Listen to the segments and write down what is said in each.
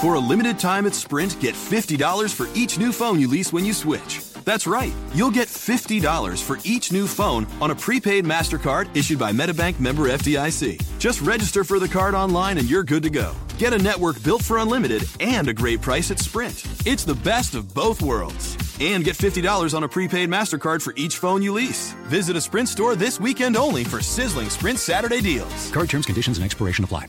For a limited time at Sprint, get $50 for each new phone you lease when you switch. That's right, you'll get $50 for each new phone on a prepaid MasterCard issued by Metabank member FDIC. Just register for the card online and you're good to go. Get a network built for unlimited and a great price at Sprint. It's the best of both worlds. And get $50 on a prepaid MasterCard for each phone you lease. Visit a Sprint store this weekend only for sizzling Sprint Saturday deals. Card terms, conditions, and expiration apply.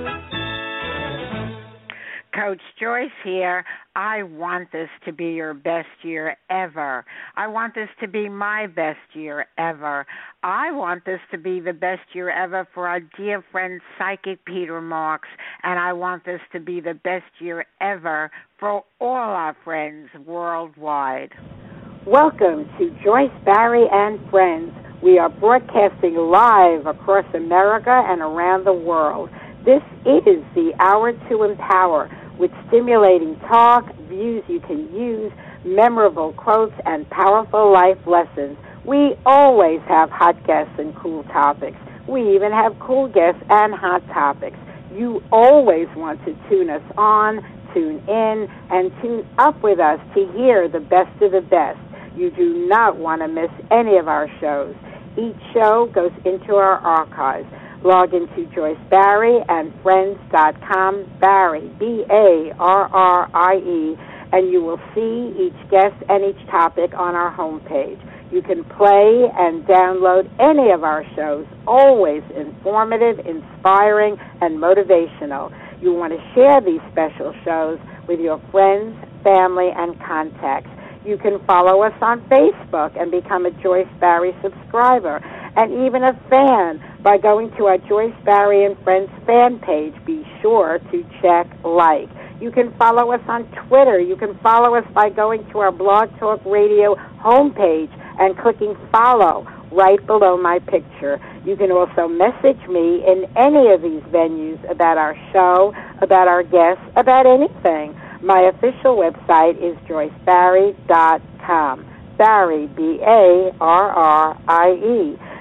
Coach Joyce here. I want this to be your best year ever. I want this to be my best year ever. I want this to be the best year ever for our dear friend Psychic Peter Marks, and I want this to be the best year ever for all our friends worldwide. Welcome to Joyce Barrie and Friends. We are broadcasting live across America and around the world. This is the Hour to Empower with stimulating talk, views you can use, memorable quotes, and powerful life lessons. We always have hot guests and cool topics. We even have cool guests and hot topics. You always want to tune us on, tune in, and tune up with us to hear the best of the best. You do not want to miss any of our shows. Each show goes into our archives. Log into Joyce Barrie and Friends.com, Barrie, B A R R I E, and you will see each guest and each topic on our homepage. You can play and download any of our shows, always informative, inspiring, and motivational. You want to share these special shows with your friends, family, and contacts. You can follow us on Facebook and become a Joyce Barrie subscriber and even a fan by going to our Joyce Barrie and Friends fan page. Be sure to check like. You can follow us on Twitter. You can follow us by going to our Blog Talk Radio homepage and clicking follow right below my picture. You can also message me in any of these venues about our show, about our guests, about anything. My official website is joycebarrie.com. Barrie, B A R R I E.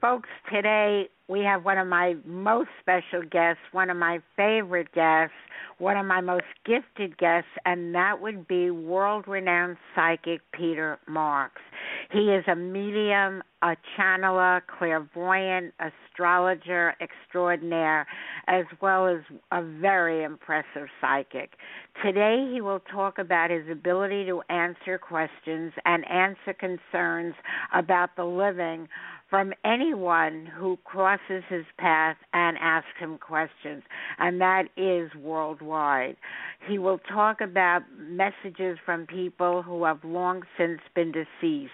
Folks, today we have one of my most special guests, one of my favorite guests, one of my most gifted guests, and that would be world renowned psychic Peter Marks. He is a medium, a channeler, clairvoyant, astrologer extraordinaire, as well as a very impressive psychic. Today, he will talk about his ability to answer questions and answer concerns about the living from anyone who crosses his path and asks him questions, and that is worldwide. He will talk about messages from people who have long since been deceased.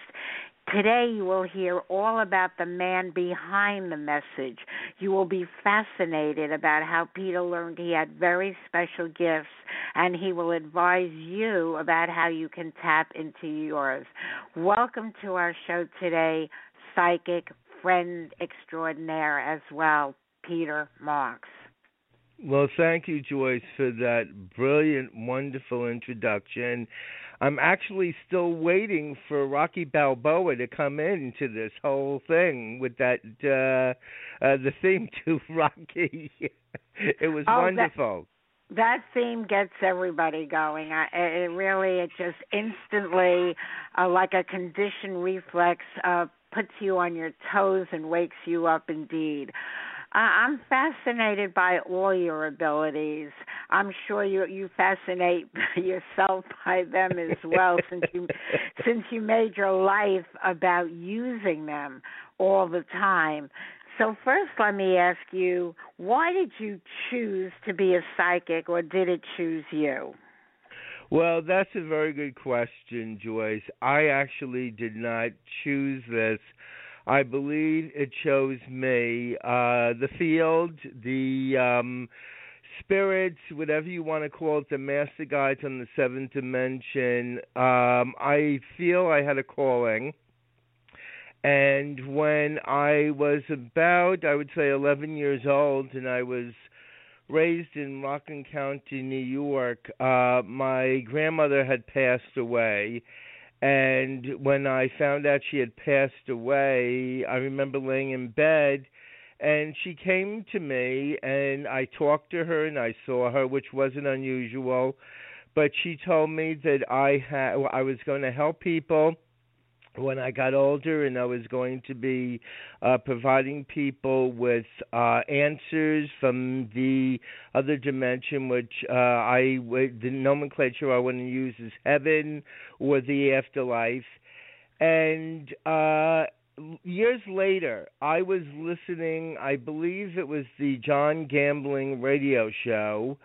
Today, you will hear all about the man behind the message. You will be fascinated about how Peter learned he had very special gifts, and he will advise you about how you can tap into yours. Welcome to our show today, psychic friend extraordinaire as well, Peter Marks. Well, thank you, Joyce, for that brilliant, wonderful introduction. I'm actually still waiting for Rocky Balboa to come into this whole thing with that uh uh the theme to Rocky. it was oh, wonderful. That, that theme gets everybody going. I, it really, it just instantly, uh, like a conditioned reflex, uh, puts you on your toes and wakes you up indeed. I'm fascinated by all your abilities. I'm sure you you fascinate yourself by them as well since you since you made your life about using them all the time. So first let me ask you, why did you choose to be a psychic or did it choose you? Well, that's a very good question, Joyce. I actually did not choose this. I believe it chose me. Uh, the field, the um, spirits, whatever you want to call it, the master guides on the seventh dimension. Um, I feel I had a calling. And when I was about, I would say, 11 years old, and I was raised in Rockland County, New York. Uh, my grandmother had passed away, and when I found out she had passed away, I remember laying in bed. And she came to me, and I talked to her, and I saw her, which wasn't unusual. But she told me that I had, I was going to help people, when I got older and I was going to be uh, providing people with uh, answers from the other dimension, which uh, I the nomenclature I want to use is heaven or the afterlife. And uh, years later, I was listening. I believe it was the John Gambling radio show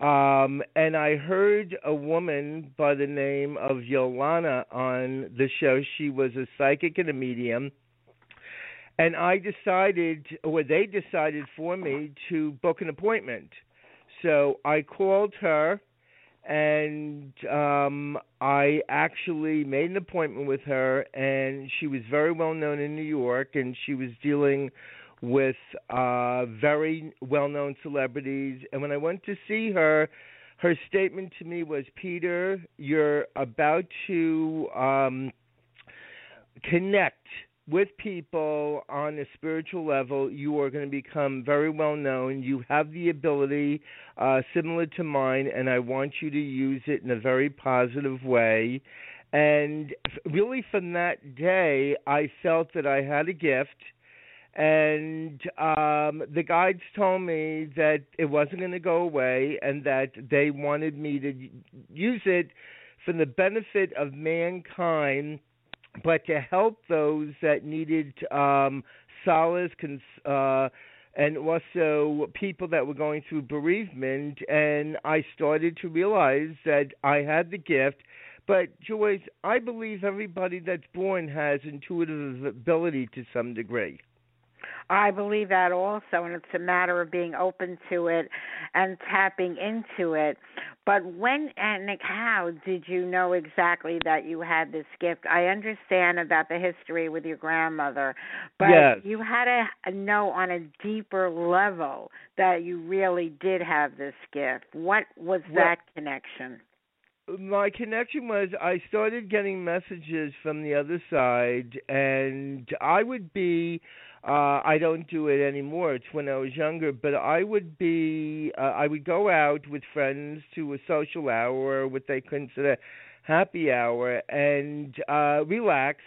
um, and I heard a woman by the name of Yolana on the show. She was a psychic and a medium. And I decided, or they decided for me, to book an appointment. So I called her and um I actually made an appointment with her and she was very well known in New York and she was dealing with uh, very well known celebrities. And when I went to see her, her statement to me was Peter, you're about to um, connect with people on a spiritual level, you are going to become very well known. You have the ability uh, similar to mine, and I want you to use it in a very positive way. And really, from that day, I felt that I had a gift and um the guides told me that it wasn't going to go away and that they wanted me to use it for the benefit of mankind but to help those that needed um solace cons- uh and also people that were going through bereavement and I started to realize that I had the gift but Joyce, I believe everybody that's born has intuitive ability to some degree. I believe that also, and it's a matter of being open to it and tapping into it. But when and how did you know exactly that you had this gift? I understand about the history with your grandmother, but yes. you had to know on a deeper level that you really did have this gift. What was that connection? my connection was I started getting messages from the other side, and I would be. Uh, I don't do it anymore. It's when I was younger, but I would be. Uh, I would go out with friends to a social hour, what they consider happy hour, and uh, relax.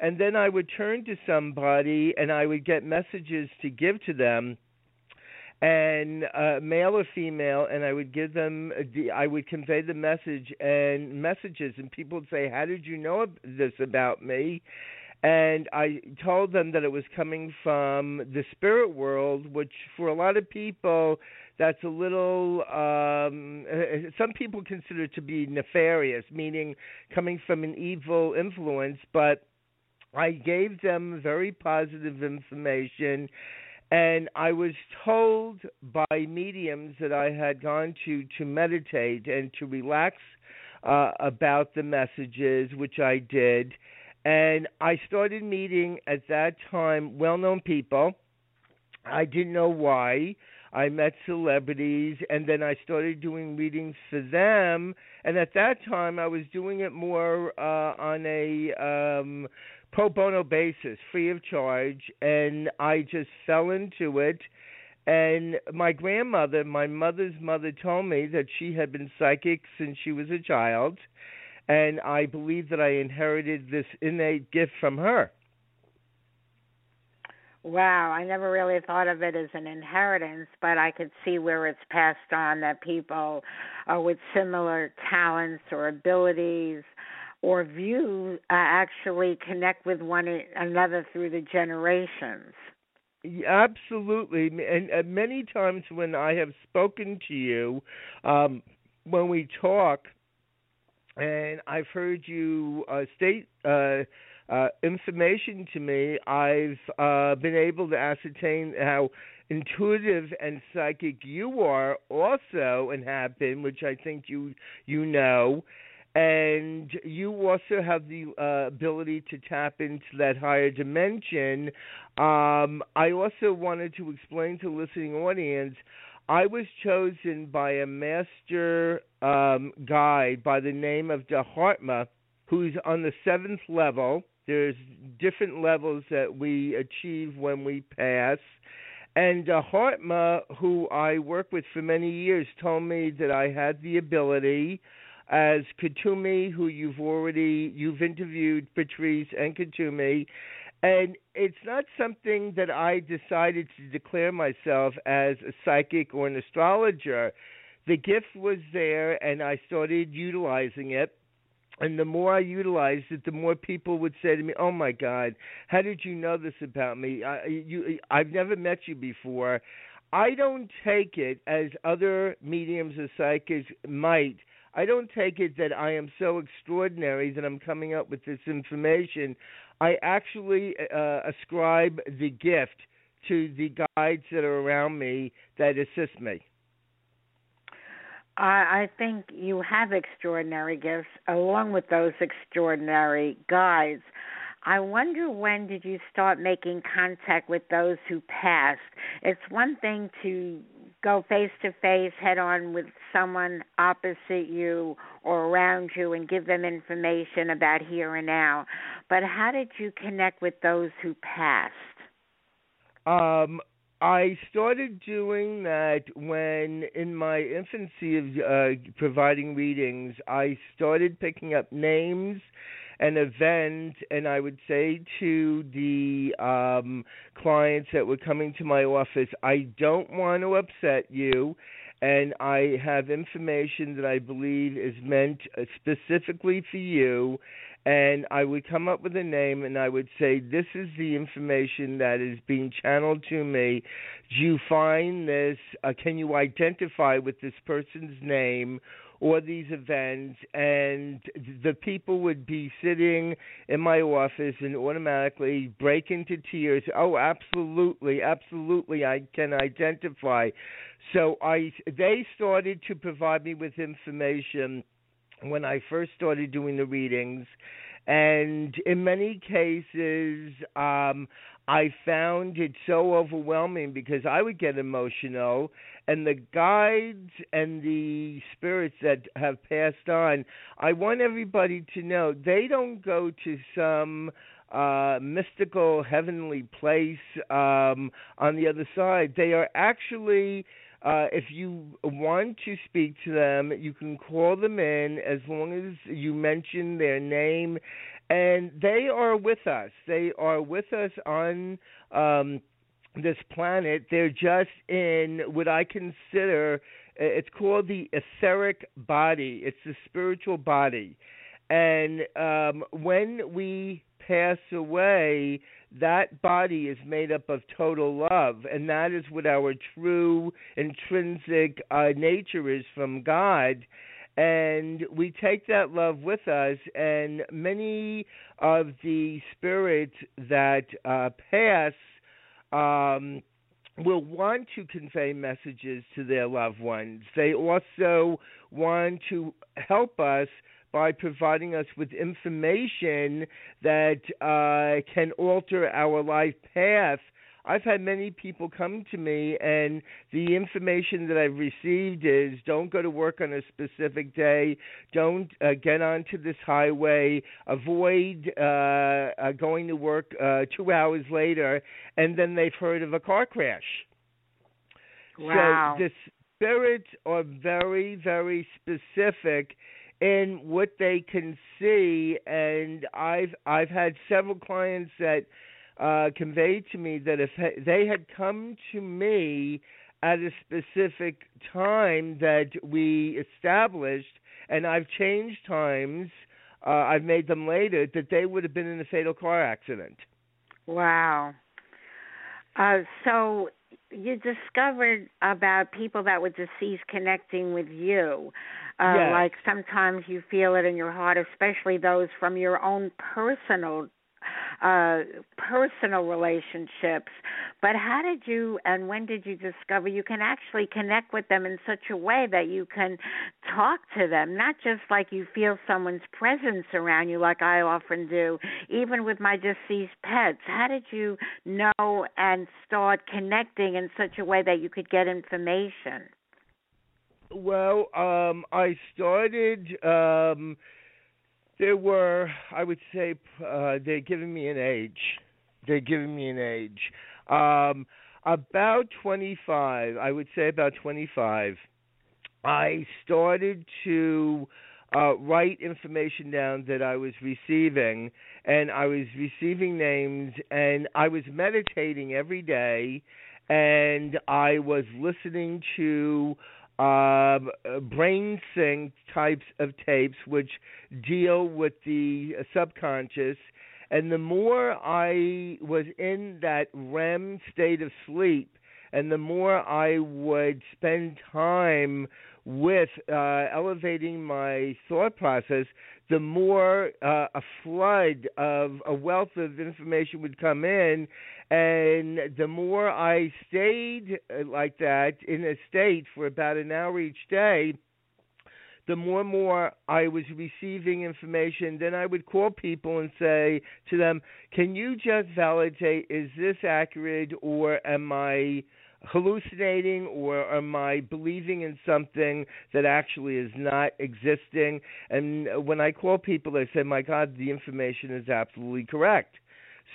And then I would turn to somebody, and I would get messages to give to them and uh, male or female, and I would give them, the, I would convey the message and messages, and people would say, "How did you know this about me?" And I told them that it was coming from the spirit world, which for a lot of people, that's a little. Um, some people consider to be nefarious, meaning coming from an evil influence, but. I gave them very positive information and I was told by mediums that I had gone to to meditate and to relax uh, about the messages, which I did. And I started meeting at that time well known people. I didn't know why. I met celebrities and then I started doing readings for them. And at that time, I was doing it more uh, on a um, pro bono basis, free of charge, and I just fell into it. And my grandmother, my mother's mother, told me that she had been psychic since she was a child, and I believe that I inherited this innate gift from her. Wow, I never really thought of it as an inheritance, but I could see where it's passed on that people uh, with similar talents or abilities or views uh, actually connect with one another through the generations. Absolutely, and uh, many times when I have spoken to you, um, when we talk, and I've heard you uh, state uh, uh, information to me, I've uh, been able to ascertain how intuitive and psychic you are also and have been, which I think you you know and you also have the uh, ability to tap into that higher dimension. Um, I also wanted to explain to the listening audience. I was chosen by a master um, guide by the name of Dharma, who's on the seventh level. There's different levels that we achieve when we pass. And uh, Hartma, who I worked with for many years, told me that I had the ability as Kuthumi, who you've already you've interviewed Patrice and Kuthumi, and it's not something that I decided to declare myself as a psychic or an astrologer. The gift was there, and I started utilizing it. And the more I utilized it, the more people would say to me, "Oh my God, how did you know this about me? I, you, I've never met you before." I don't take it as other mediums or psychics might I don't take it that I am so extraordinary that I'm coming up with this information. I actually uh, ascribe the gift to the guides that are around me that assist me. I think you have extraordinary gifts along with those extraordinary guides. I wonder when did you start making contact with those who passed? It's one thing to go face to face, head on with someone opposite you or around you and give them information about here and now. But how did you connect with those who passed? Um, I started doing that when, in my infancy of uh, providing readings, I started picking up names and event, and I would say to the um, clients that were coming to my office, I don't want to upset you, and I have information that I believe is meant uh, specifically for you. And I would come up with a name and I would say, This is the information that is being channeled to me. Do you find this? Uh, can you identify with this person's name? Or these events, and the people would be sitting in my office and automatically break into tears. Oh, absolutely, absolutely, I can identify. So I, they started to provide me with information when I first started doing the readings. And in many cases, um, I found it so overwhelming because I would get emotional, and the guides and the spirits that have passed on, I want everybody to know they don't go to some uh, mystical heavenly place um, on the other side. They are actually. Uh, if you want to speak to them, you can call them in as long as you mention their name and they are with us. They are with us on um, this planet. They're just in what I consider it's called the etheric body. It's the spiritual body, and um, when we pass away, that body is made up of total love, and that is what our true intrinsic uh, nature is from God and we take that love with us and many of the spirits that uh, pass um, will want to convey messages to their loved ones. They also want to help us by providing us with information that uh, can alter our life path I've had many people come to me, and the information that I've received is don't go to work on a specific day, don't uh, get onto this highway, avoid uh, uh, going to work uh, two hours later, and then they've heard of a car crash. Wow. So the spirits are very, very specific in what they can see, and I've I've had several clients that uh, conveyed to me that if they had come to me at a specific time that we established, and I've changed times, uh, I've made them later, that they would have been in a fatal car accident. Wow. Uh, so you discovered about people that were deceased connecting with you. Uh, yes. Like sometimes you feel it in your heart, especially those from your own personal uh, personal relationships. But how did you and when did you discover you can actually connect with them in such a way that you can talk to them, not just like you feel someone's presence around you, like I often do, even with my deceased pets? How did you know and start connecting in such a way that you could get information? Well, um, I started. Um, there were, I would say, uh, they're giving me an age. They're giving me an age. Um, about 25, I would say about 25, I started to uh, write information down that I was receiving, and I was receiving names, and I was meditating every day, and I was listening to uh, brain sync types of tapes which deal with the subconscious. And the more I was in that REM state of sleep, and the more I would spend time with uh, elevating my thought process, the more uh, a flood of a wealth of information would come in, and the more I stayed uh, like that in a state for about an hour each day, the more and more I was receiving information, then I would call people and say to them, Can you just validate, is this accurate, or am I hallucinating or am I believing in something that actually is not existing? And when I call people, they say, My God, the information is absolutely correct.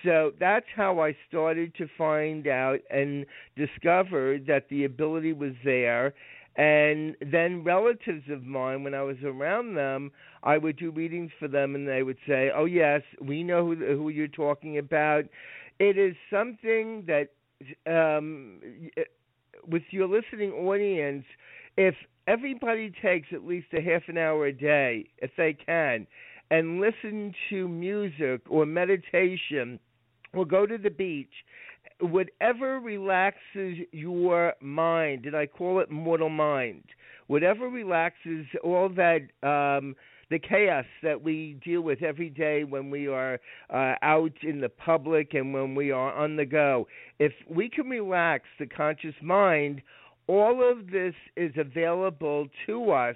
So that's how I started to find out and discover that the ability was there. And then relatives of mine, when I was around them, I would do readings for them, and they would say, "Oh yes, we know who, who you're talking about." It is something that um, with your listening audience, if everybody takes at least a half an hour a day, if they can, and listen to music or meditation, or go to the beach, whatever relaxes your mind, and I call it mortal mind, whatever relaxes all that. Um, the chaos that we deal with every day when we are uh, out in the public and when we are on the go. If we can relax the conscious mind, all of this is available to us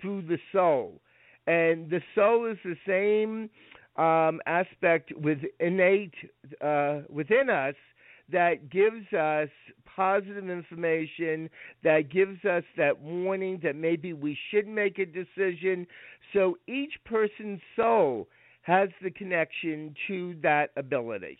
through the soul. And the soul is the same um, aspect with innate uh, within us that gives us positive information, that gives us that warning that maybe we should make a decision. So each person's soul has the connection to that ability.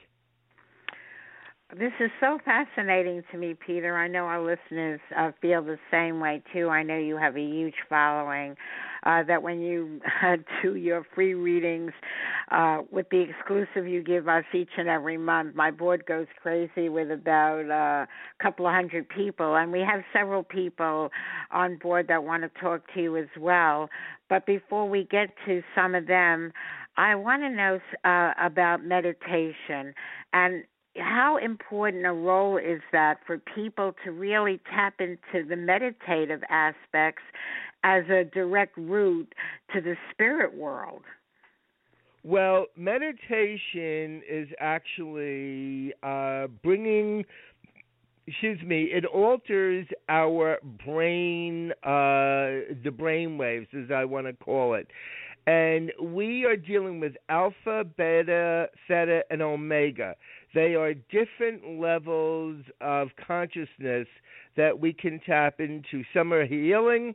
This is so fascinating to me, Peter. I know our listeners uh, feel the same way too. I know you have a huge following. Uh, that when you uh, do your free readings uh, with the exclusive you give us each and every month, my board goes crazy with about uh, a couple of hundred people, and we have several people on board that want to talk to you as well. But before we get to some of them, I want to know uh, about meditation and how important a role is that for people to really tap into the meditative aspects as a direct route to the spirit world? Well, meditation is actually uh, bringing, excuse me, it alters our brain, uh, the brain waves, as I want to call it. And we are dealing with alpha, beta, theta, and omega. They are different levels of consciousness that we can tap into. Some are healing,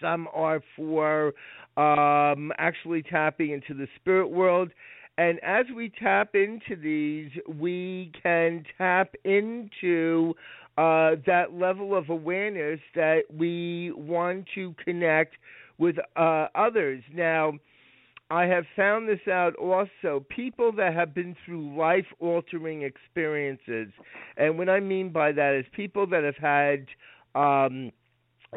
some are for um, actually tapping into the spirit world. And as we tap into these, we can tap into uh, that level of awareness that we want to connect with uh, others. Now, I have found this out also. People that have been through life altering experiences, and what I mean by that is people that have had um,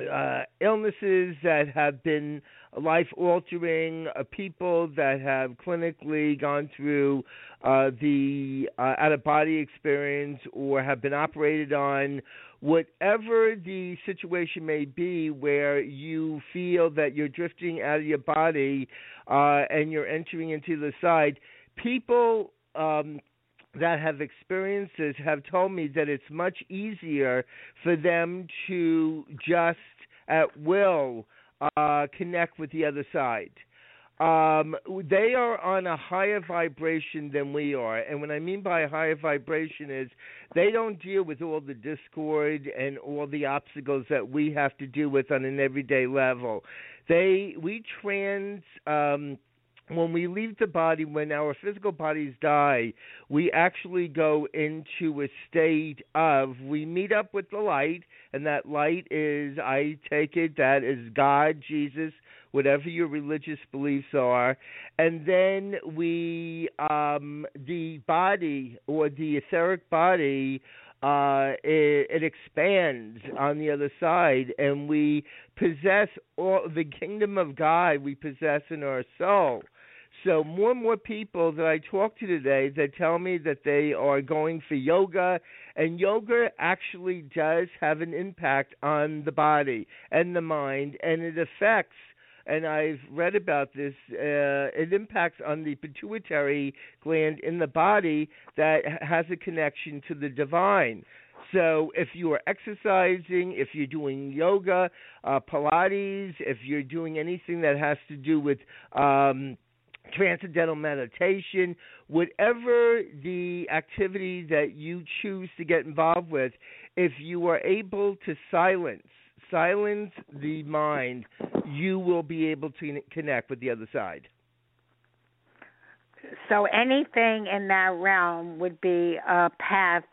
uh, illnesses that have been life altering, uh, people that have clinically gone through uh, the uh, out of body experience or have been operated on, whatever the situation may be where you feel that you're drifting out of your body uh, and you're entering into the side, people. Um, that have experienced this have told me that it's much easier for them to just at will uh, connect with the other side. Um, they are on a higher vibration than we are, and what I mean by higher vibration is they don't deal with all the discord and all the obstacles that we have to deal with on an everyday level. They we trans um, when we leave the body, when our physical bodies die, we actually go into a state of we meet up with the light, and that light is, I take it, that is God, Jesus, whatever your religious beliefs are, and then we, um, the body or the etheric body uh, it, it, expands on the other side, and we possess all the kingdom of God we possess in our soul. So more and more people that I talk to today that tell me that they are going for yoga and yoga actually does have an impact on the body and the mind and it affects and I've read about this uh, it impacts on the pituitary gland in the body that has a connection to the divine. So if you are exercising, if you're doing yoga, uh, Pilates, if you're doing anything that has to do with um, transcendental meditation, whatever the activity that you choose to get involved with, if you are able to silence silence the mind, you will be able to connect with the other side. So anything in that realm would be a path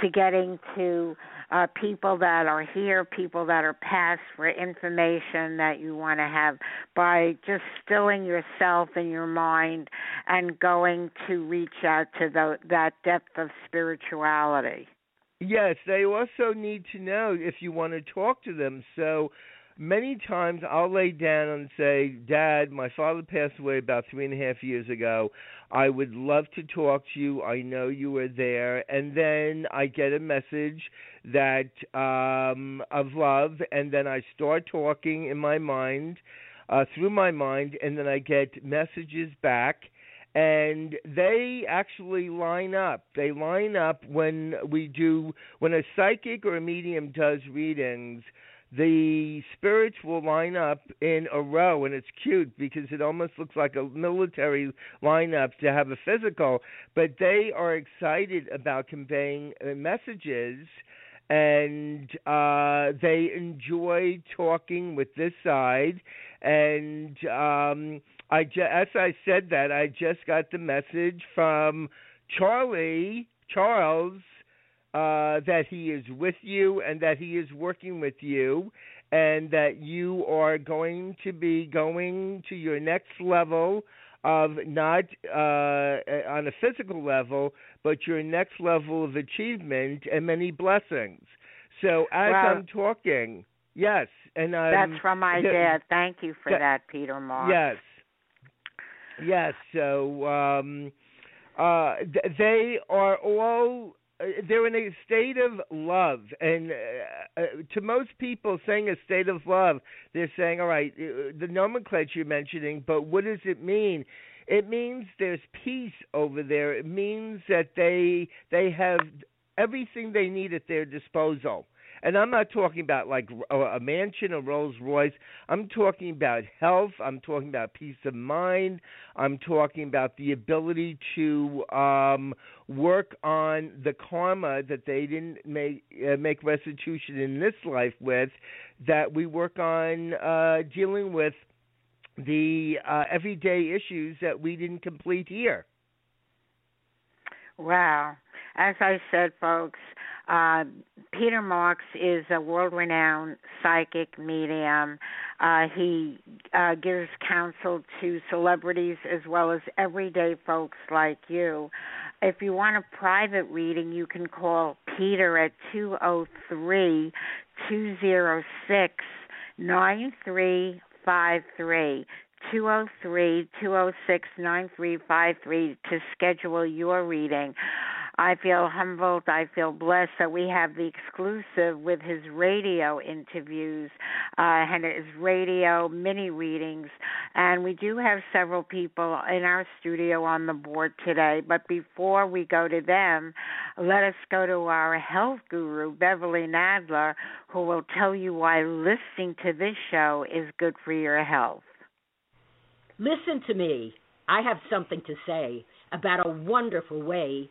to getting to uh, people that are here, people that are past for information that you want to have by just stilling yourself and your mind and going to reach out to the, that depth of spirituality. Yes, they also need to know if you want to talk to them. So many times I'll lay down and say, Dad, my father passed away about three and a half years ago. I would love to talk to you. I know you were there. And then I get a message that um of love and then I start talking in my mind, uh through my mind and then I get messages back and they actually line up. They line up when we do when a psychic or a medium does readings the spirits will line up in a row, and it's cute because it almost looks like a military lineup to have a physical. But they are excited about conveying uh, messages, and uh, they enjoy talking with this side. And um, I, ju- as I said that, I just got the message from Charlie Charles uh, that he is with you and that he is working with you and that you are going to be going to your next level of not uh, on a physical level, but your next level of achievement and many blessings. So as well, I'm talking, yes, and um, that's from my the, dad. Thank you for that, Peter Marks. Yes, yes. So um, uh, th- they are all they're in a state of love and uh, uh, to most people saying a state of love they're saying all right uh, the nomenclature you're mentioning but what does it mean? It means there's peace over there. It means that they they have everything they need at their disposal and I'm not talking about like a mansion, a Rolls Royce. I'm talking about health. I'm talking about peace of mind. I'm talking about the ability to um, work on the karma that they didn't make uh, make restitution in this life with. That we work on uh, dealing with the uh, everyday issues that we didn't complete here. Wow. As I said, folks, uh, Peter Marks is a world renowned psychic medium. Uh, he uh, gives counsel to celebrities as well as everyday folks like you. If you want a private reading, you can call Peter at 203 206 9353. 203 206 9353 to schedule your reading. I feel humbled. I feel blessed that we have the exclusive with his radio interviews uh, and his radio mini readings. And we do have several people in our studio on the board today. But before we go to them, let us go to our health guru, Beverly Nadler, who will tell you why listening to this show is good for your health. Listen to me. I have something to say about a wonderful way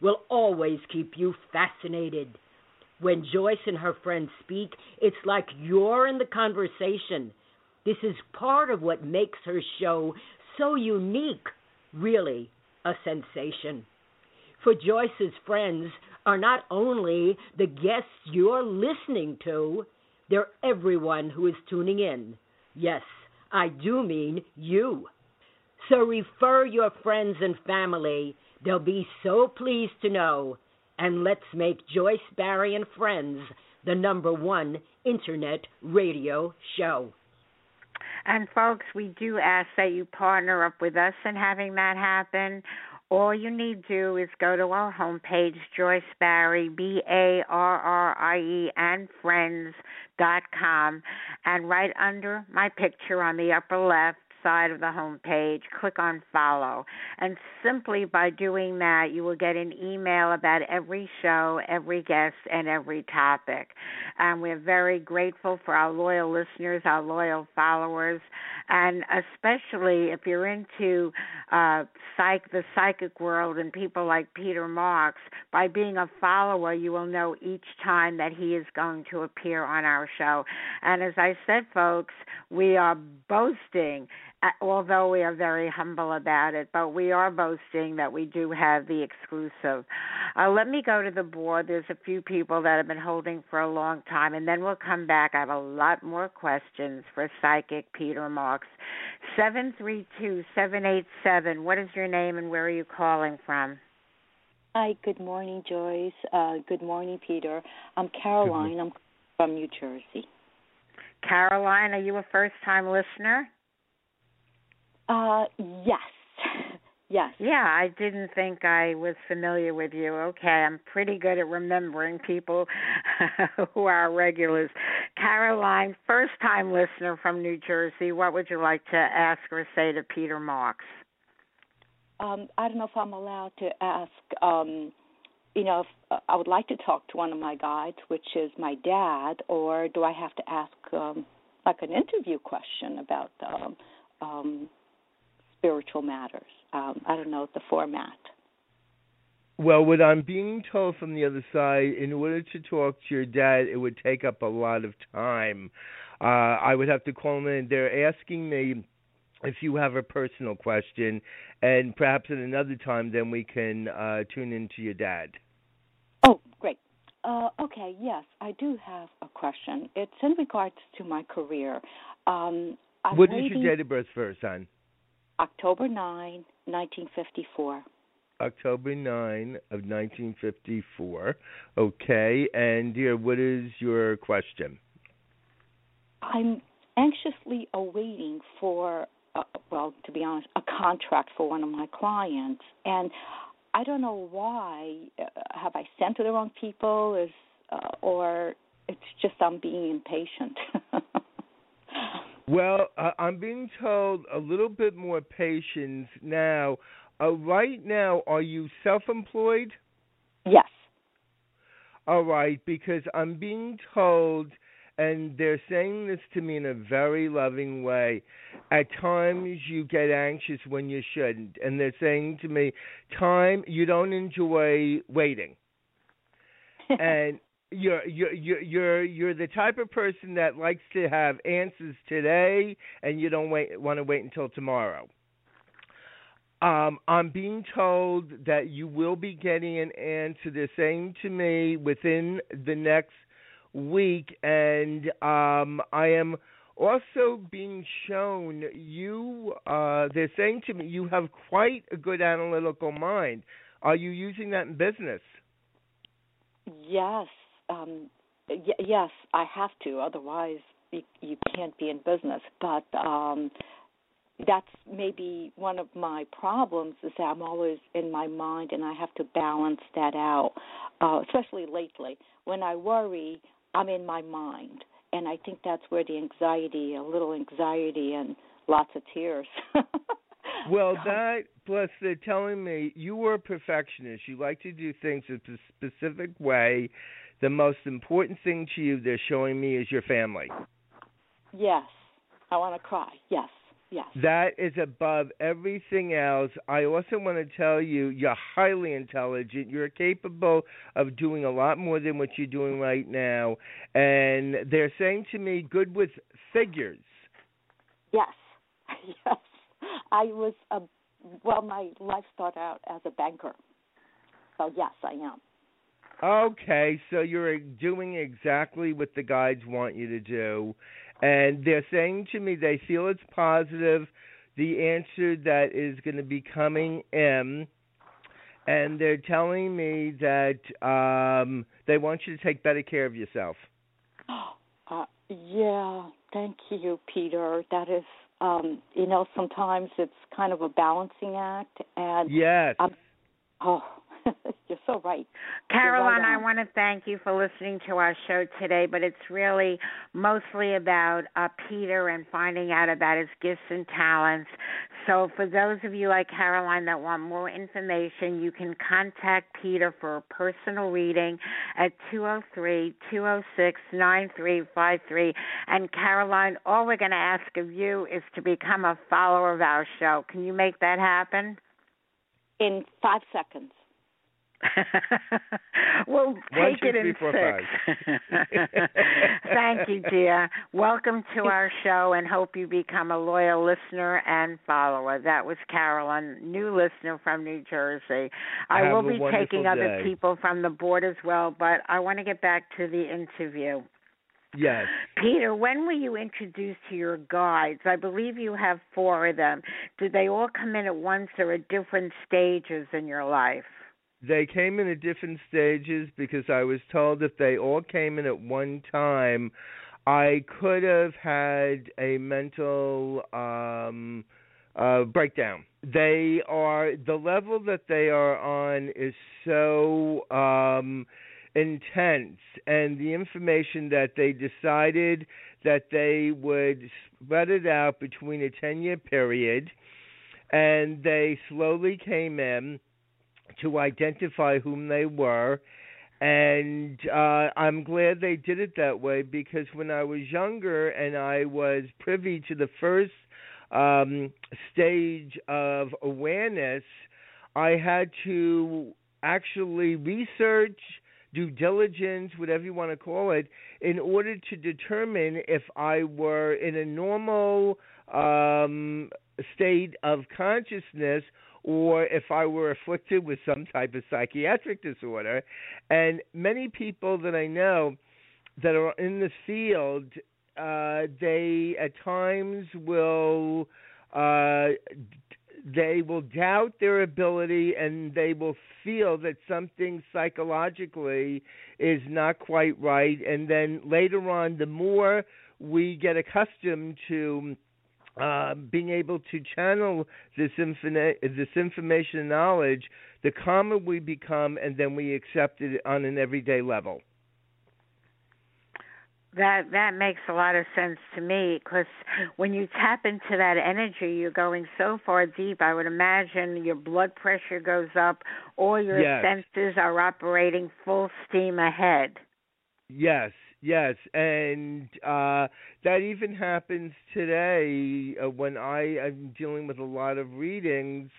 will always keep you fascinated. When Joyce and her friends speak, it's like you're in the conversation. This is part of what makes her show so unique, really a sensation. For Joyce's friends are not only the guests you're listening to, they're everyone who is tuning in. Yes, I do mean you. So refer your friends and family They'll be so pleased to know. And let's make Joyce Barrie and Friends the number one internet radio show. And folks, we do ask that you partner up with us in having that happen. All you need to do is go to our homepage, Joyce Barrie, B A R R I E, and friends dot com, and right under my picture on the upper left, side of the home page, click on follow. And simply by doing that, you will get an email about every show, every guest, and every topic. And we're very grateful for our loyal listeners, our loyal followers, and especially if you're into uh, psych, the psychic world and people like Peter Marks, by being a follower, you will know each time that he is going to appear on our show. And as I said, folks, we are boasting although we are very humble about it, but we are boasting that we do have the exclusive. Uh, let me go to the board. There's a few people that have been holding for a long time, and then we'll come back. I have a lot more questions for Psychic Peter Marks. Seven three two seven eight seven. What is your name and where are you calling from? Hi, good morning, Joyce. Uh, good morning, Peter. I'm Caroline. I'm from New Jersey. Caroline, are you a first time listener? Uh, yes. Yes. Yeah, I didn't think I was familiar with you. Okay, I'm pretty good at remembering people who are regulars. Caroline, first time listener from New Jersey, what would you like to ask or say to Peter Marks? Um, I don't know if I'm allowed to ask. Um, you know, if, uh, I would like to talk to one of my guides, which is my dad, or do I have to ask um, like an interview question about um, um, spiritual matters? Um, I don't know the format. Well, what I'm being told from the other side, in order to talk to your dad, it would take up a lot of time. Uh, I would have to call him in. They're asking me if you have a personal question, and perhaps at another time, then we can uh, tune in to your dad. Oh, great. Uh, okay, yes, I do have a question. It's in regards to my career. Um, what is your date of birth first, son? October 9, 1954. October 9 of 1954. Okay, and dear, what is your question? I'm anxiously awaiting for, uh, well, to be honest, a contract for one of my clients, and I don't know why. Uh, have I sent to the wrong people? Is uh, or it's just I'm being impatient. Well, uh, I'm being told a little bit more patience now. Uh, right now, are you self-employed? yes. All right, because I'm being told, and they're saying this to me in a very loving way. At times, you get anxious when you shouldn't, and they're saying to me, "Time, you don't enjoy waiting." and you're you're you're you're the type of person that likes to have answers today and you don't wait want to wait until tomorrow. Um, I'm being told that you will be getting an answer. They're saying to me within the next week, and um, I am also being shown you. Uh, they're saying to me you have quite a good analytical mind. Are you using that in business? Yes. Um, y- yes, I have to. Otherwise, you, you can't be in business. But um, that's maybe one of my problems is that I'm always in my mind, and I have to balance that out. Uh, especially lately, when I worry, I'm in my mind, and I think that's where the anxiety, a little anxiety, and lots of tears. Well, that plus they're telling me you were a perfectionist. You like to do things a specific way. The most important thing to you, they're showing me, is your family. yes, I want to cry. Yes, yes. That is above everything else. I also want to tell you, you're highly intelligent. You're capable of doing a lot more than what you're doing right now. And they're saying to me, good with figures. Yes, yes. I was a well. My life started out as a banker, so yes, I am. Okay, so you're doing exactly what the guides want you to do. And they're saying to me they feel it's positive, the answer that is going to be coming in. And they're telling me that um, they want you to take better care of yourself. Oh uh, yeah, thank you, Peter. That is, um, you know, sometimes it's kind of a balancing act, and Yes. Um, oh, you're so right. Caroline, right I want to thank you for listening to our show today, but it's really mostly about uh, Peter and finding out about his gifts and talents. So, for those of you like Caroline that want more information, you can contact Peter for a personal reading at 203 206 9353. And, Caroline, all we're going to ask of you is to become a follower of our show. Can you make that happen? in five seconds. we'll One, take two, it in six. Thank you, dear. Welcome to our show and hope you become a loyal listener and follower. That was Carolyn, new listener from New Jersey. I Have will be taking other people from the board as well, but I want to get back to the interview. Yes. Peter, when were you introduced to your guides? I believe you have four of them. Did they all come in at once or at different stages in your life? They came in at different stages because I was told if they all came in at one time, I could have had a mental um uh breakdown. They are the level that they are on is so um intense and the information that they decided that they would spread it out between a 10 year period and they slowly came in to identify whom they were. And uh I'm glad they did it that way because when I was younger and I was privy to the first um stage of awareness I had to actually research due diligence, whatever you want to call it, in order to determine if I were in a normal um, state of consciousness or if I were afflicted with some type of psychiatric disorder. And many people that I know that are in the field, uh, they at times will. Uh, they will doubt their ability and they will feel that something psychologically is not quite right and then later on the more we get accustomed to uh, being able to channel this this information and knowledge, the calmer we become, and then we accept it on an everyday level. That that makes a lot of sense to me because when you tap into that energy, you're going so far deep. I would imagine your blood pressure goes up, all your Yes. senses are operating full steam ahead. Yes, yes, and uh that even happens today uh, when I am dealing with a lot of readings.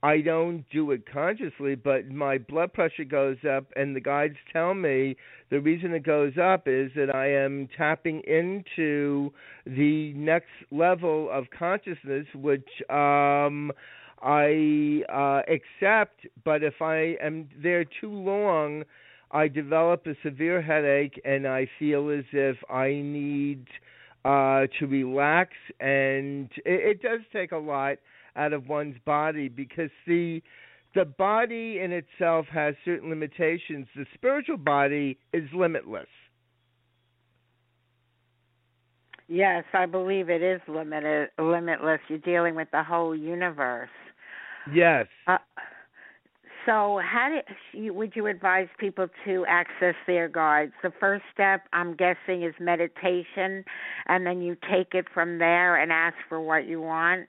I don't do it consciously, but my blood pressure goes up, and the guides tell me the reason it goes up is that I am tapping into the next level of consciousness, which um I uh accept, but if I am there too long, I develop a severe headache and I feel as if I need uh to relax and it, it does take a lot out of one's body because the the body in itself has certain limitations. The spiritual body is limitless. Yes, I believe it is limited, limitless. You're dealing with the whole universe. Yes. Uh, so, how would you advise people to access their guides? The first step, I'm guessing, is meditation, and then you take it from there and ask for what you want.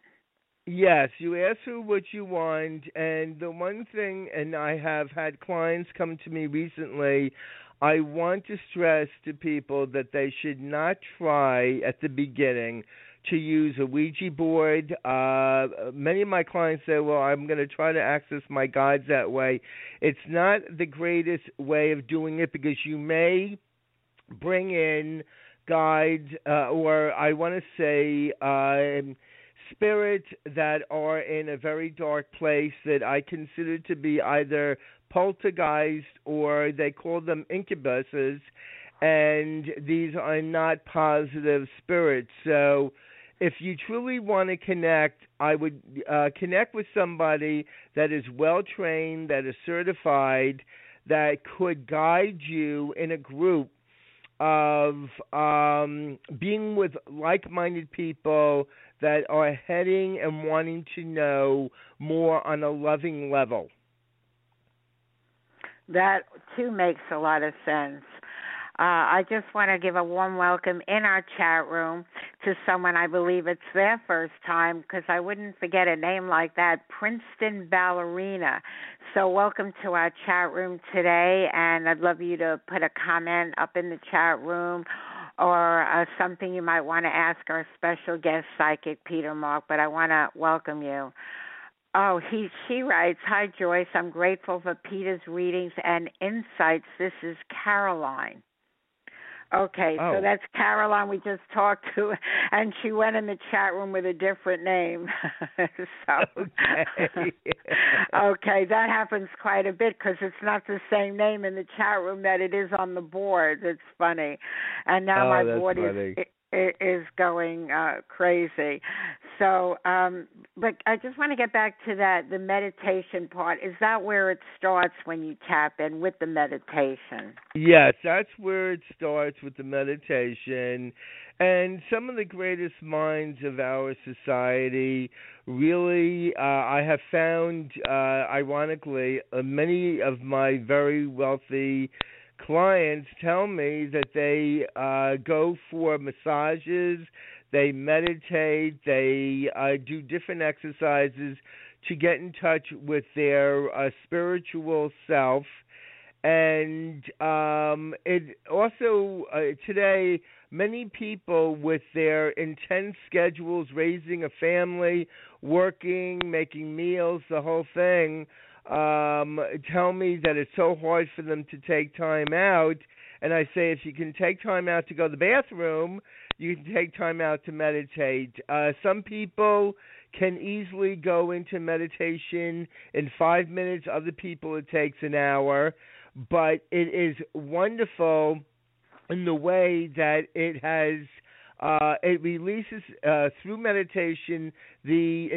Yes, you ask for what you want, and the one thing, and I have had clients come to me recently. I want to stress to people that they should not try at the beginning to use a Ouija board. Uh, many of my clients say, "Well, I'm going to try to access my guides that way." It's not the greatest way of doing it because you may bring in guides, uh, or I want to say. Uh, spirits that are in a very dark place that I consider to be either poltergeist or they call them incubuses, and these are not positive spirits. So, if you truly want to connect, I would uh, connect with somebody that is well trained, that is certified, that could guide you in a group of um, being with like minded people that are heading and wanting to know more on a loving level. That too makes a lot of sense. Uh, I just want to give a warm welcome in our chat room to someone I believe it's their first time because I wouldn't forget a name like that, Princeton Ballerina. So, welcome to our chat room today, and I'd love you to put a comment up in the chat room or uh, something you might want to ask our special guest psychic, Peter Mark. But I want to welcome you. Oh, he she writes, "Hi Joyce, I'm grateful for Peter's readings and insights. This is Caroline." Okay, oh. so that's Caroline we just talked to, and she went in the chat room with a different name. so okay, okay, that happens quite a bit because it's not the same name in the chat room that it is on the board. It's funny, and now oh, my board funny. is is going uh crazy. So um but i just want to get back to that the meditation part. Is that where it starts when you tap in with the meditation? Yes that's where it starts with the meditation. And some of the greatest minds of our society really uh i have found uh ironically uh, many of my very wealthy clients tell me that they uh, go for massages, they meditate, they uh, do different exercises to get in touch with their uh, spiritual self. And um, it also uh, today, many people with their intense schedules, raising a family, working, making meals, the whole thing, um, tell me that it's so hard for them to take time out. And I say, if you can take time out to go to the bathroom, you can take time out to meditate. Uh, some people can easily go into meditation in five minutes. Other people, it takes an hour. But it is wonderful in the way that it has uh, it releases uh, through meditation the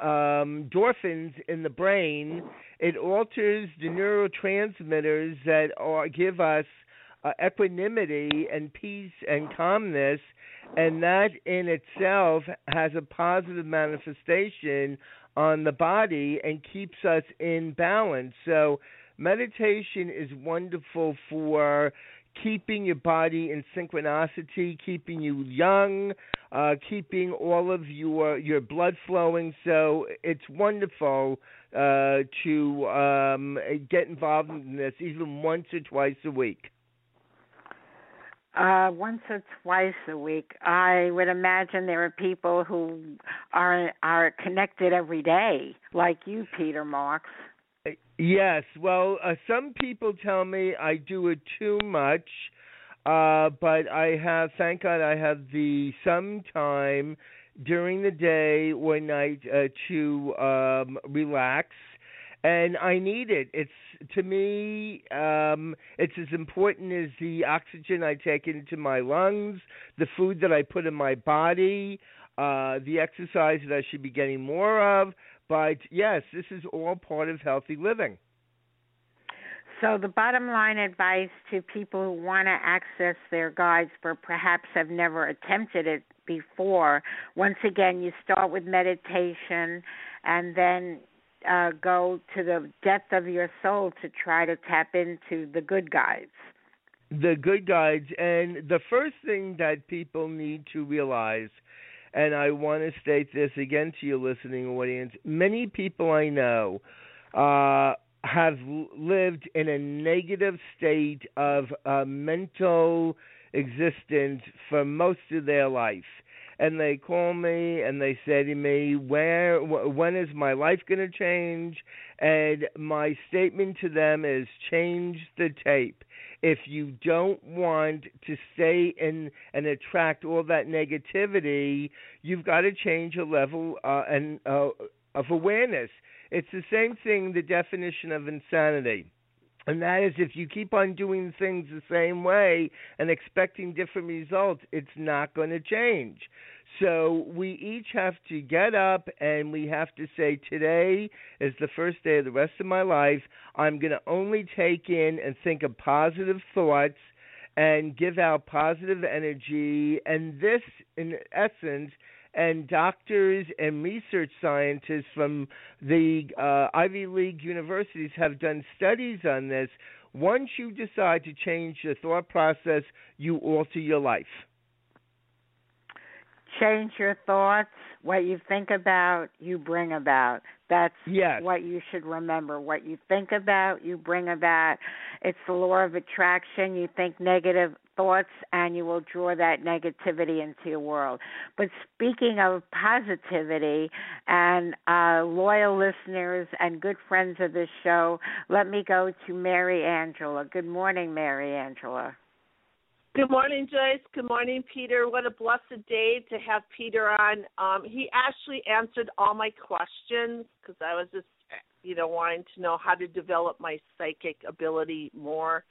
um, endorphins in the brain. It alters the neurotransmitters that are, give us uh, equanimity and peace and calmness, and that in itself has a positive manifestation on the body and keeps us in balance. So meditation is wonderful for keeping your body in synchronicity, keeping you young, uh, keeping all of your your blood flowing. So it's wonderful uh, to um, get involved in this even once or twice a week. Uh, once or twice a week. I would imagine there are people who are are connected every day, like you, Peter Marks. Yes. Well, uh, some people tell me I do it too much, uh, but I have, thank God, I have the some time during the day or night uh, to um, relax, and I need it. It's to me, um, it's as important as the oxygen I take into my lungs, the food that I put in my body, uh, the exercise that I should be getting more of. But yes, this is all part of healthy living. So, the bottom line advice to people who want to access their guides but perhaps have never attempted it before once again, you start with meditation and then uh, go to the depth of your soul to try to tap into the good guides. The good guides. And the first thing that people need to realize and I want to state this again to your listening audience. Many people I know uh, have lived in a negative state of uh, mental existence for most of their life. And they call me and they say to me, "Where? When is my life going to change?" And my statement to them is, "Change the tape." If you don't want to stay in and attract all that negativity, you've got to change a level uh, and uh, of awareness. It's the same thing. The definition of insanity. And that is if you keep on doing things the same way and expecting different results, it's not going to change. So we each have to get up and we have to say, today is the first day of the rest of my life. I'm going to only take in and think of positive thoughts and give out positive energy. And this, in essence, and doctors and research scientists from the uh, Ivy League universities have done studies on this. Once you decide to change your thought process, you alter your life change your thoughts. What you think about, you bring about. That's yes. what you should remember. What you think about, you bring about. It's the law of attraction. You think negative thoughts and you will draw that negativity into your world. But speaking of positivity and uh, loyal listeners and good friends of this show, let me go to Mary Angela. Good morning, Mary Angela. Good morning, Joyce. Good morning, Peter. What a blessed day to have Peter on. Um, he actually answered all my questions because I was just, you know, wanting to know how to develop my psychic ability more.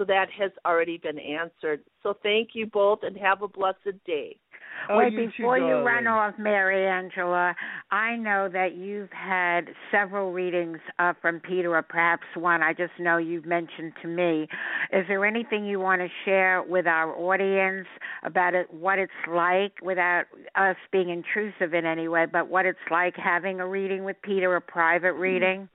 So that has already been answered. So thank you both and have a blessed day. Oh, Wait, you before too, you run off, Mary Angela, I know that you've had several readings uh, from Peter, or perhaps one. I just know you've mentioned to me. Is there anything you want to share with our audience about it, what it's like, without us being intrusive in any way, but what it's like having a reading with Peter, a private reading?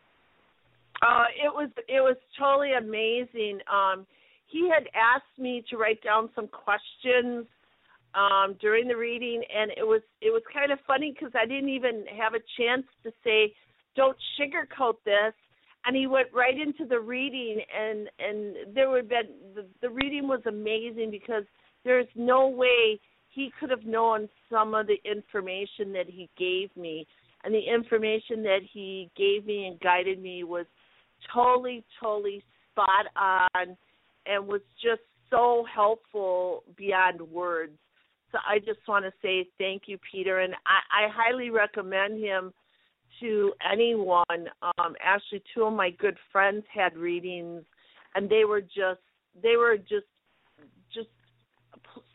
Uh, it was it was totally amazing. Um, he had asked me to write down some questions um, during the reading, and it was it was kind of funny because I didn't even have a chance to say, "Don't sugarcoat this," and he went right into the reading, and and there would been the, the reading was amazing because there's no way he could have known some of the information that he gave me, and the information that he gave me and guided me was totally totally spot on, and was just so helpful beyond words. So I just want to say thank you, Peter, and I, I highly recommend him to anyone. Um, actually, two of my good friends had readings, and they were just they were just just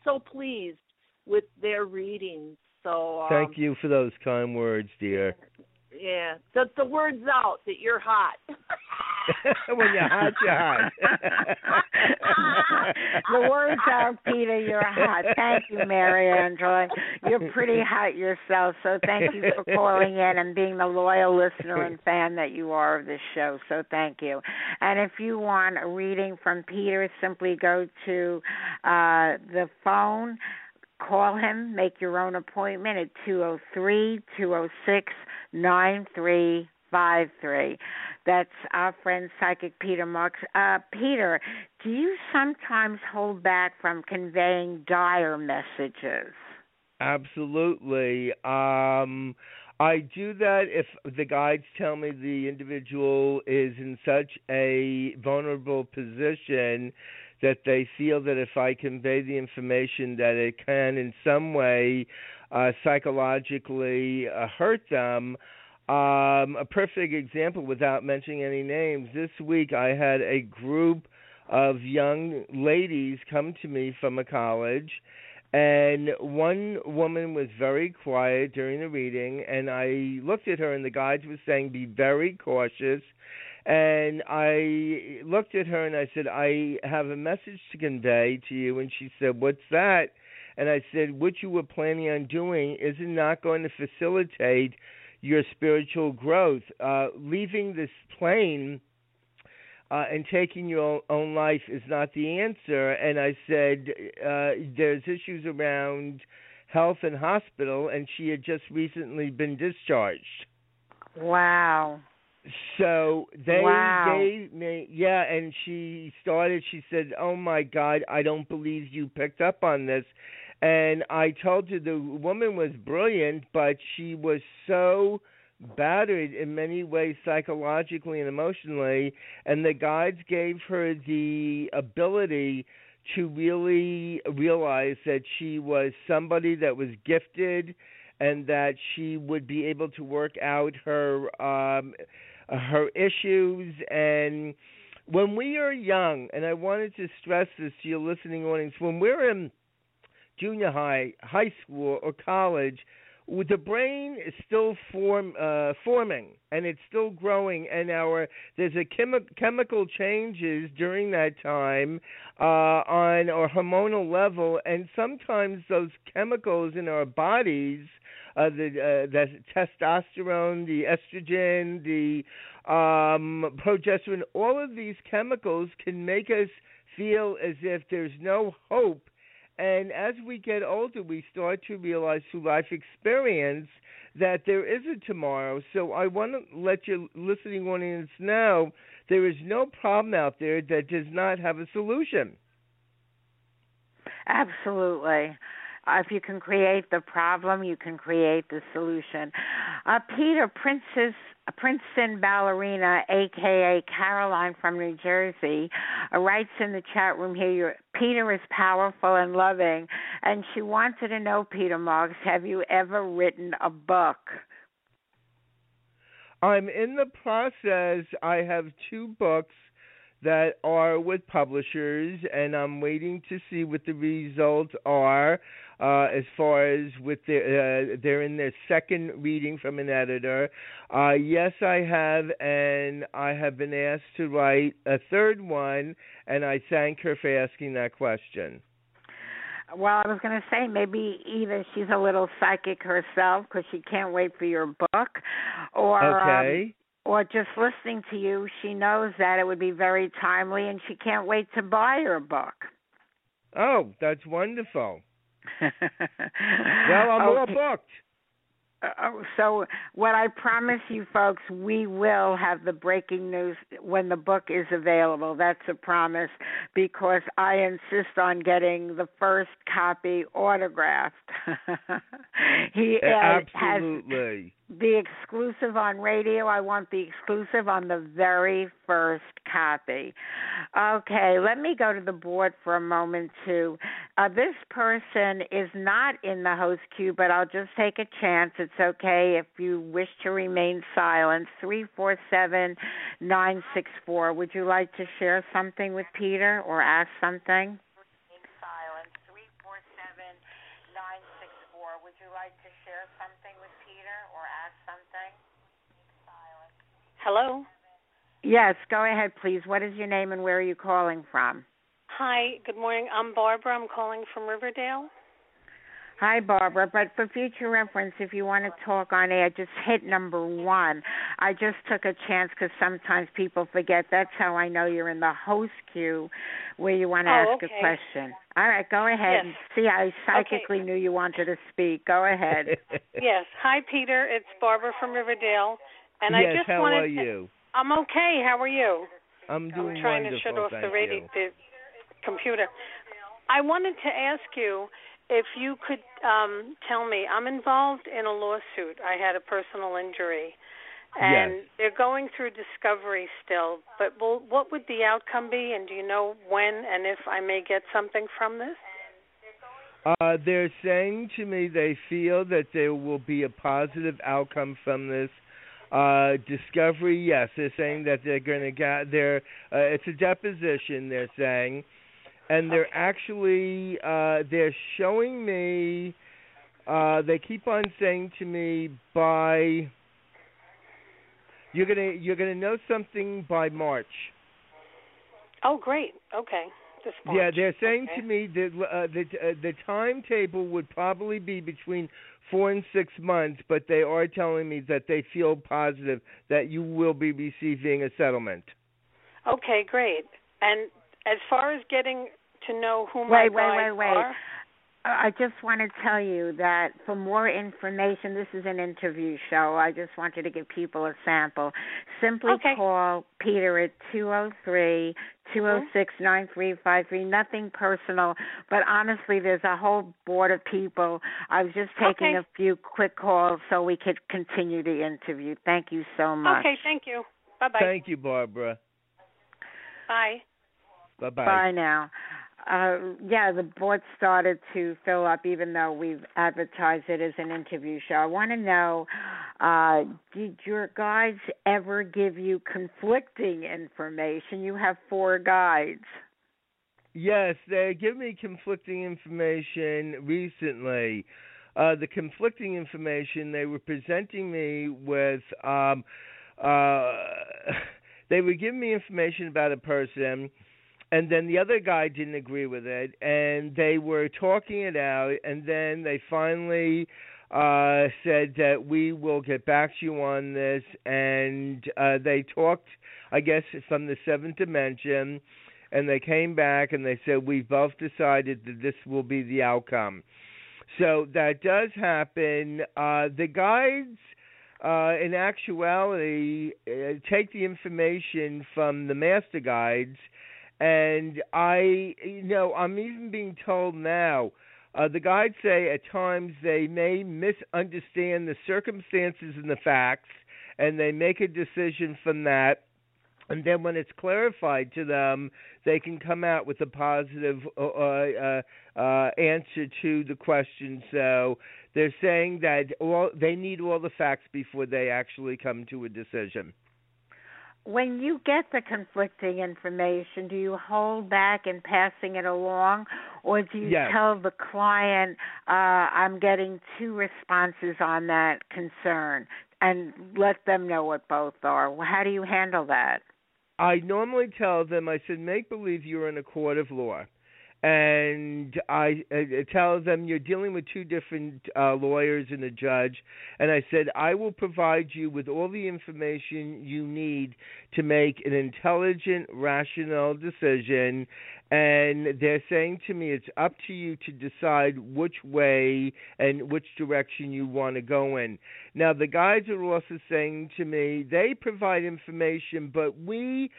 so pleased with their readings. So um, Thank you for those kind words, dear. Yeah, the the word's out that you're hot. when you're hot, you're hot. the words are, Peter, you're hot. Thank you, Mary Angela. You're pretty hot yourself, so thank you for calling in and being the loyal listener and fan that you are of this show. So thank you. And if you want a reading from Peter, simply go to uh, the phone. Call him, make your own appointment at two zero three two zero six nine three five three. That's our friend psychic Peter Marks. Uh, Peter, do you sometimes hold back from conveying dire messages? Absolutely. Um, I do that if the guides tell me the individual is in such a vulnerable position that they feel that if I convey the information that it can in some way uh, psychologically uh, hurt them. Um, a perfect example, without mentioning any names, this week I had a group of young ladies come to me from a college, and one woman was very quiet during the reading, and I looked at her, and the guides were saying, "Be very cautious." And I looked at her and I said, I have a message to convey to you. And she said, What's that? And I said, What you were planning on doing is not going to facilitate your spiritual growth. Uh, leaving this plane uh, and taking your own life is not the answer. And I said, uh, There's issues around health and hospital, and she had just recently been discharged. Wow. So they Wow. gave me yeah, and she started she said, "Oh my god, I don't believe you picked up on this." And I told her the woman was brilliant, but she was so battered in many ways psychologically and emotionally, and the guides gave her the ability to really realize that she was somebody that was gifted and that she would be able to work out her um her issues. And when we are young and I wanted to stress this to your listening audience when we're in junior high, high school or college the brain is still form uh, forming and it's still growing and our there's a chemi- chemical changes during that time uh, on our hormonal level and sometimes those chemicals in our bodies uh, the uh, the testosterone, the estrogen, the um, progesterone, all of these chemicals can make us feel as if there's no hope. And as we get older, we start to realize through life experience that there is a tomorrow. So I want to let your listening audience know there is no problem out there that does not have a solution. Absolutely. If you can create the problem, you can create the solution. Uh, Peter, Princess Princeton ballerina, aka Caroline from New Jersey, uh, writes in the chat room here. Peter is powerful and loving, and she wanted to know, Peter Marks, have you ever written a book? I'm in the process. I have two books that are with publishers, and I'm waiting to see what the results are. Uh, as far as with their, uh, they're in their second reading from an editor. Uh, yes, I have, and I have been asked to write a third one, and I thank her for asking that question. Well, I was going to say maybe either she's a little psychic herself because she can't wait for your book, or um, okay. Um, or just listening to you, she knows that it would be very timely, and she can't wait to buy your book. Oh, that's wonderful. well, I'm okay. all booked. Uh, oh, so what I promise you folks, we will have the breaking news when the book is available. That's a promise because I insist on getting the first copy autographed. he uh, absolutely. has the exclusive on radio. I want the exclusive on the very first copy. Okay, let me go to the board for a moment too. Uh, this person is not in the host queue, but I'll just take a chance. It's okay if you wish to remain silent. Three four seven nine six four. Would you like to share something with Peter or ask something? Would you like to share something with Peter or ask something? Hello? Yes, go ahead, please. What is your name and where are you calling from? Hi, good morning. I'm Barbara. I'm calling from Riverdale. Hi, Barbara. But for future reference, if you want to talk on air, just hit number one. I just took a chance because sometimes people forget. That's how I know you're in the host queue where you want to oh, ask okay. a question. All right, go ahead. Yes. See, I psychically okay. knew you wanted to speak. Go ahead. yes. Hi, Peter. It's Barbara from Riverdale. And yes, I just how wanted are to, you? I'm okay. How are you? I'm doing I'm trying wonderful, to shut off the radio, you. the computer. I wanted to ask you if you could um, tell me. I'm involved in a lawsuit. I had a personal injury, and Yes. they're going through discovery still. But will, what would the outcome be? And do you know when and if I may get something from this? Uh, they're saying to me they feel that there will be a positive outcome from this uh, discovery. Yes, they're saying that they're going to get their. Uh, it's a deposition. They're saying, and they're actually uh, they're showing me. Uh, they keep on saying to me by. You're gonna you're gonna know something by March. Oh, great. Okay. This Yeah, they're saying Okay. to me that uh, the uh, the timetable would probably be between four and six months, but they are telling me that they feel positive that you will be receiving a settlement. Okay, great. And as far as getting to know who my Wait, wait, wait, wait. are, I just want to tell you that for more information, this is an interview show. I just wanted to give people a sample. Simply Okay. call Peter at two zero three two zero six nine three five three. Nothing personal, but honestly, there's a whole board of people. I was just taking Okay. a few quick calls so we could continue the interview. Thank you so much. okay, thank you. Bye bye. Thank you, Barbara. Bye. Bye bye. Bye now. Uh, yeah, the board started to fill up, even though we've advertised it as an interview show. I want to know: uh, Did your guides ever give you conflicting information? You have four guides. Yes, they give me conflicting information recently. Uh, the conflicting information they were presenting me with, um, uh, they were giving me information about a person, and then the other guy didn't agree with it, and they were talking it out, and then they finally uh, said that we will get back to you on this, and uh, they talked, I guess, from the seventh dimension and they came back and they said we've both decided that this will be the outcome. So that does happen. Uh, the guides, uh, in actuality, uh, take the information from the master guides And I, you know, I'm even being told now. Uh, the guides say at times they may misunderstand the circumstances and the facts, and they make a decision from that. And then when it's clarified to them, they can come out with a positive uh, uh, uh, answer to the question. So they're saying that all they need all the facts before they actually come to a decision when you get the conflicting information, do you hold back in passing it along, or do you yes. tell the client, uh, "I'm getting two responses on that concern," and let them know what both are? How do you handle that? I normally tell them, I said, make believe you're in a court of law and I, I tell them you're dealing with two different uh, lawyers and a judge, and I said I will provide you with all the information you need to make an intelligent, rational decision. And they're saying to me, it's up to you to decide which way and which direction you want to go in. Now, the guides are also saying to me, they provide information, but we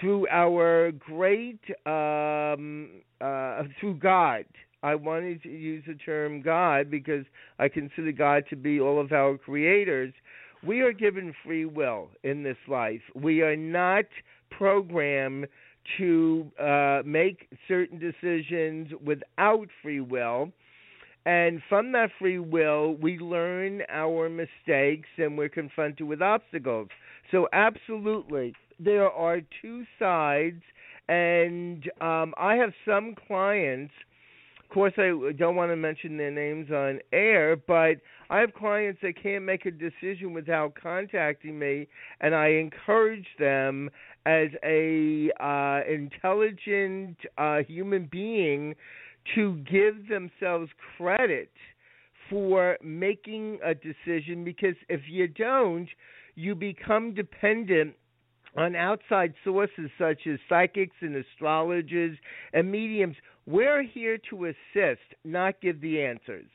through our great um, uh, through God. I wanted to use the term God because I consider God to be all of our creators. We are given free will in this life. We are not programmed to uh, make certain decisions without free will. And from that free will, we learn our mistakes and we're confronted with obstacles. So, absolutely, there are two sides, and um, I have some clients. Of course, I don't want to mention their names on air, but I have clients that can't make a decision without contacting me, and I encourage them as a uh, intelligent uh, human being to give themselves credit for making a decision because if you don't, you become dependent on outside sources such as psychics and astrologers and mediums. We're here to assist, not give the answers.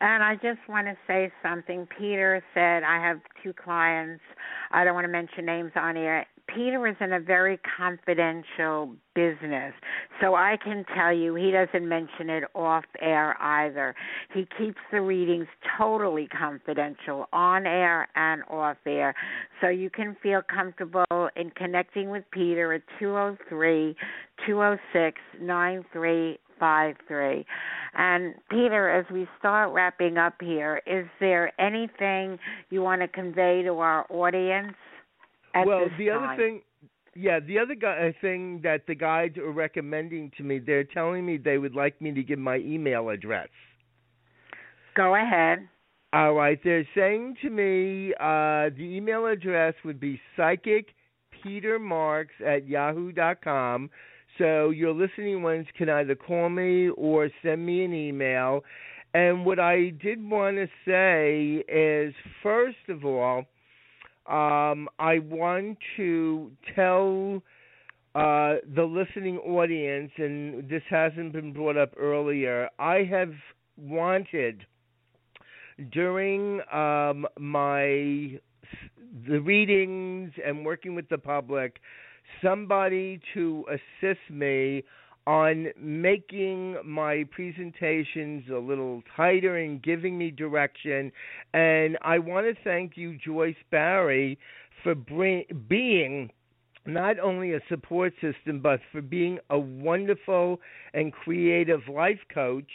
And I just want to say something. Peter said, I have two clients. I don't want to mention names on here. Peter is in a very confidential business. So I can tell you he doesn't mention it off air either. He keeps the readings totally confidential on air and off air. So you can feel comfortable in connecting with Peter at 203 206 9353. And Peter, as we start wrapping up here, is there anything you want to convey to our audience? Well, the time? other thing, yeah, the other guy, uh, thing that the guides are recommending to me, they're telling me they would like me to give my email address. Go ahead. All right, they're saying to me uh, the email address would be psychic Peter Marks at yahoo dot com. So your listening ones can either call me or send me an email. And what I did want to say is, first of all, um, I want to tell uh, the listening audience, and this hasn't been brought up earlier, I have wanted during um, my the readings and working with the public somebody to assist me on making my presentations a little tighter and giving me direction. And I want to thank you, Joyce Barrie, for bring, being not only a support system, but for being a wonderful and creative life coach.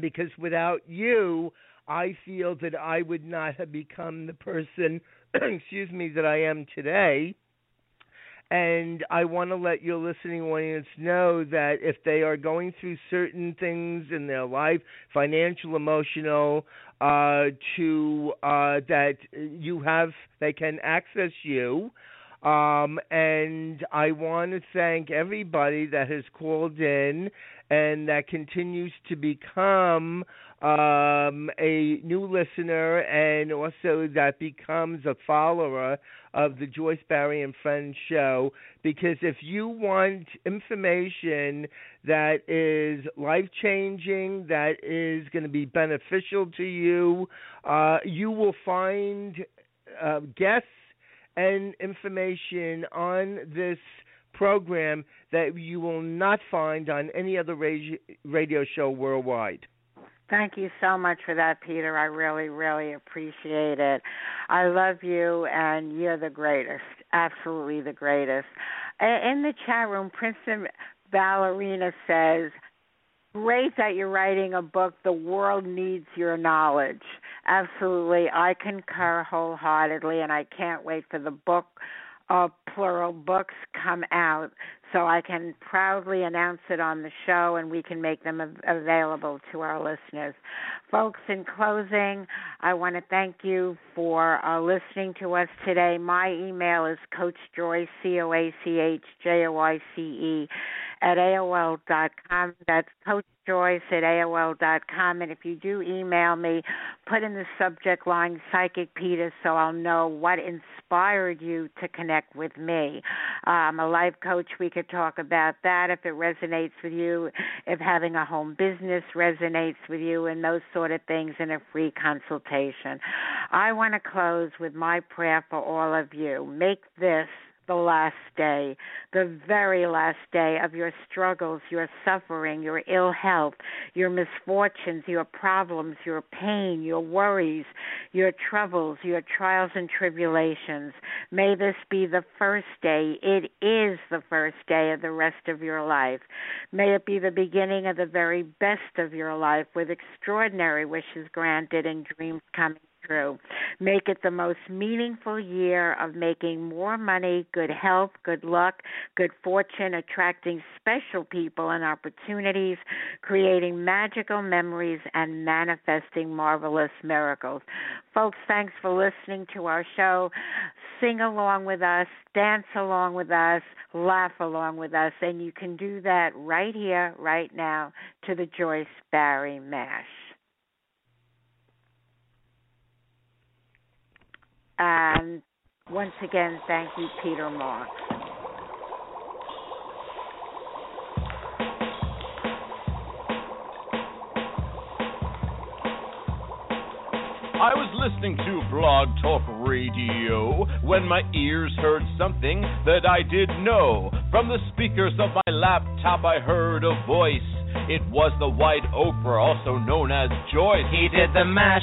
Because without you, I feel that I would not have become the person, excuse me, that I am today. And I want to let your listening audience know that if they are going through certain things in their life, financial, emotional, uh, to uh, that you have, they can access you. Um, and I want to thank everybody that has called in and that continues to become um, a new listener and also that becomes a follower of the Joyce Barrie and Friends show. Because if you want information that is life changing, that is going to be beneficial to you, uh, you will find uh, guests and information on this program that you will not find on any other radio show worldwide. Thank you so much for that, Peter. I really, really appreciate it. I love you, and you're the greatest. Absolutely the greatest. In the chat room, Princeton Ballerina says, Great that you're writing a book. The world needs your knowledge. Absolutely. I concur wholeheartedly, and I can't wait for the book uh, plural books come out so I can proudly announce it on the show and we can make them av- available to our listeners. Folks, in closing, I want to thank you for uh, listening to us today. My email is Coach Joyce, C O A C H J O I C E, at AOL.com. That's Coach Joyce at aol dot com, And if you do email me, put in the subject line Psychic Peter so I'll know what inspired you to connect with me. I'm a life coach. We could talk about that if it resonates with you, if having a home business resonates with you, and those sort of things in a free consultation. I want to close with my prayer for all of you. Make this the last day, the very last day of your struggles, your suffering, your ill health, your misfortunes, your problems, your pain, your worries, your troubles, your trials and tribulations. May this be the first day. It is the first day of the rest of your life. May it be the beginning of the very best of your life with extraordinary wishes granted and dreams coming through. Make it the most meaningful year of making more money, good health, good luck, good fortune, attracting special people and opportunities, creating magical memories, and manifesting marvelous miracles. Folks, thanks for listening to our show. Sing along with us, dance along with us, laugh along with us, and you can do that right here, right now, to the Joyce Barrie Mash. And once again, thank you, Peter Marks. I was listening to Blog Talk Radio when my ears heard something that I did know. From the speakers of my laptop, I heard a voice. It was the White Oprah, also known as Joyce. He did the mash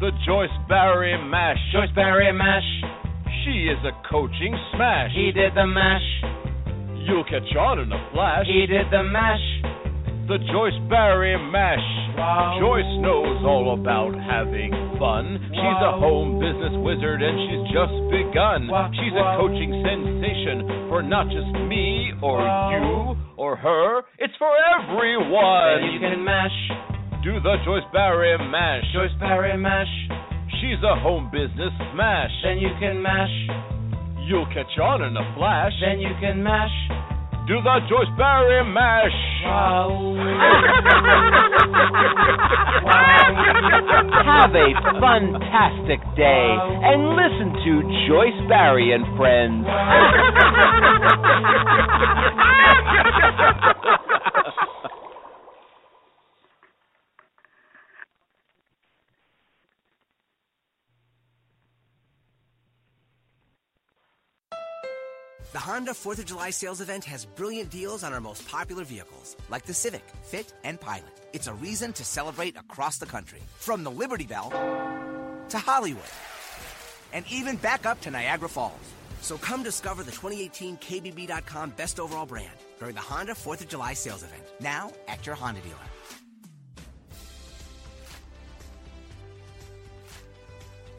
the Joyce Barrie Mash. Joyce Barrie Mash. She is a coaching smash. He did the mash. You'll catch on in a flash. He did the mash. The Joyce Barrie Mash. Wow. Joyce knows all about having fun. Wow. She's a home business wizard and she's just begun. Wow. She's a coaching sensation for not just me or you or her. It's for everyone. You can mash do the Joyce Barrie Mash. Joyce Barrie Mash. She's a home business smash. Then you can mash. You'll catch on in a flash. Then you can mash. Do the Joyce Barrie Mash. Wow. Have a fantastic day and listen to Joyce Barrie and Friends. The Honda 4th of July sales event has brilliant deals on our most popular vehicles, like the Civic, Fit, and Pilot. It's a reason to celebrate across the country, from the Liberty Bell to Hollywood, and even back up to Niagara Falls. So come discover the 2018 KBB.com Best Overall Brand during the Honda 4th of July sales event, now at your Honda dealer.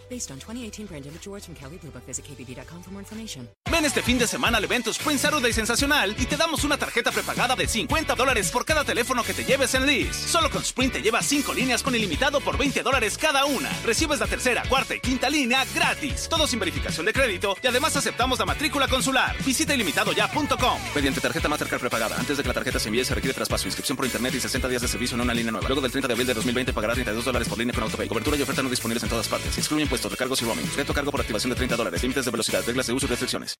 Based on 2018 brand image awards from Kelley Blue Book, visit kbb.com for more information. Ven este fin de semana al evento Sprint Saturday Sensacional y te damos una tarjeta prepagada de 50 dólares por cada teléfono que te lleves en Liz. Solo con Sprint te llevas 5 líneas con ilimitado por 20 dólares cada una. Recibes la tercera, cuarta y quinta línea gratis. Todo sin verificación de crédito y además aceptamos la matrícula consular. Visita ilimitadoya.com. Mediante tarjeta Mastercard prepagada. Antes de que la tarjeta se envíe se requiere traspaso, inscripción por internet y 60 días de servicio en una línea nueva. Luego del 30 de abril de 2020 pagará 32 dólares por línea con AutoPay. Cobertura y oferta no disponibles en todas partes. Excluye impuestos, recargos y roaming. Reto cargo por activación de 30 dólares. Límites de velocidad, reglas de uso y restricciones.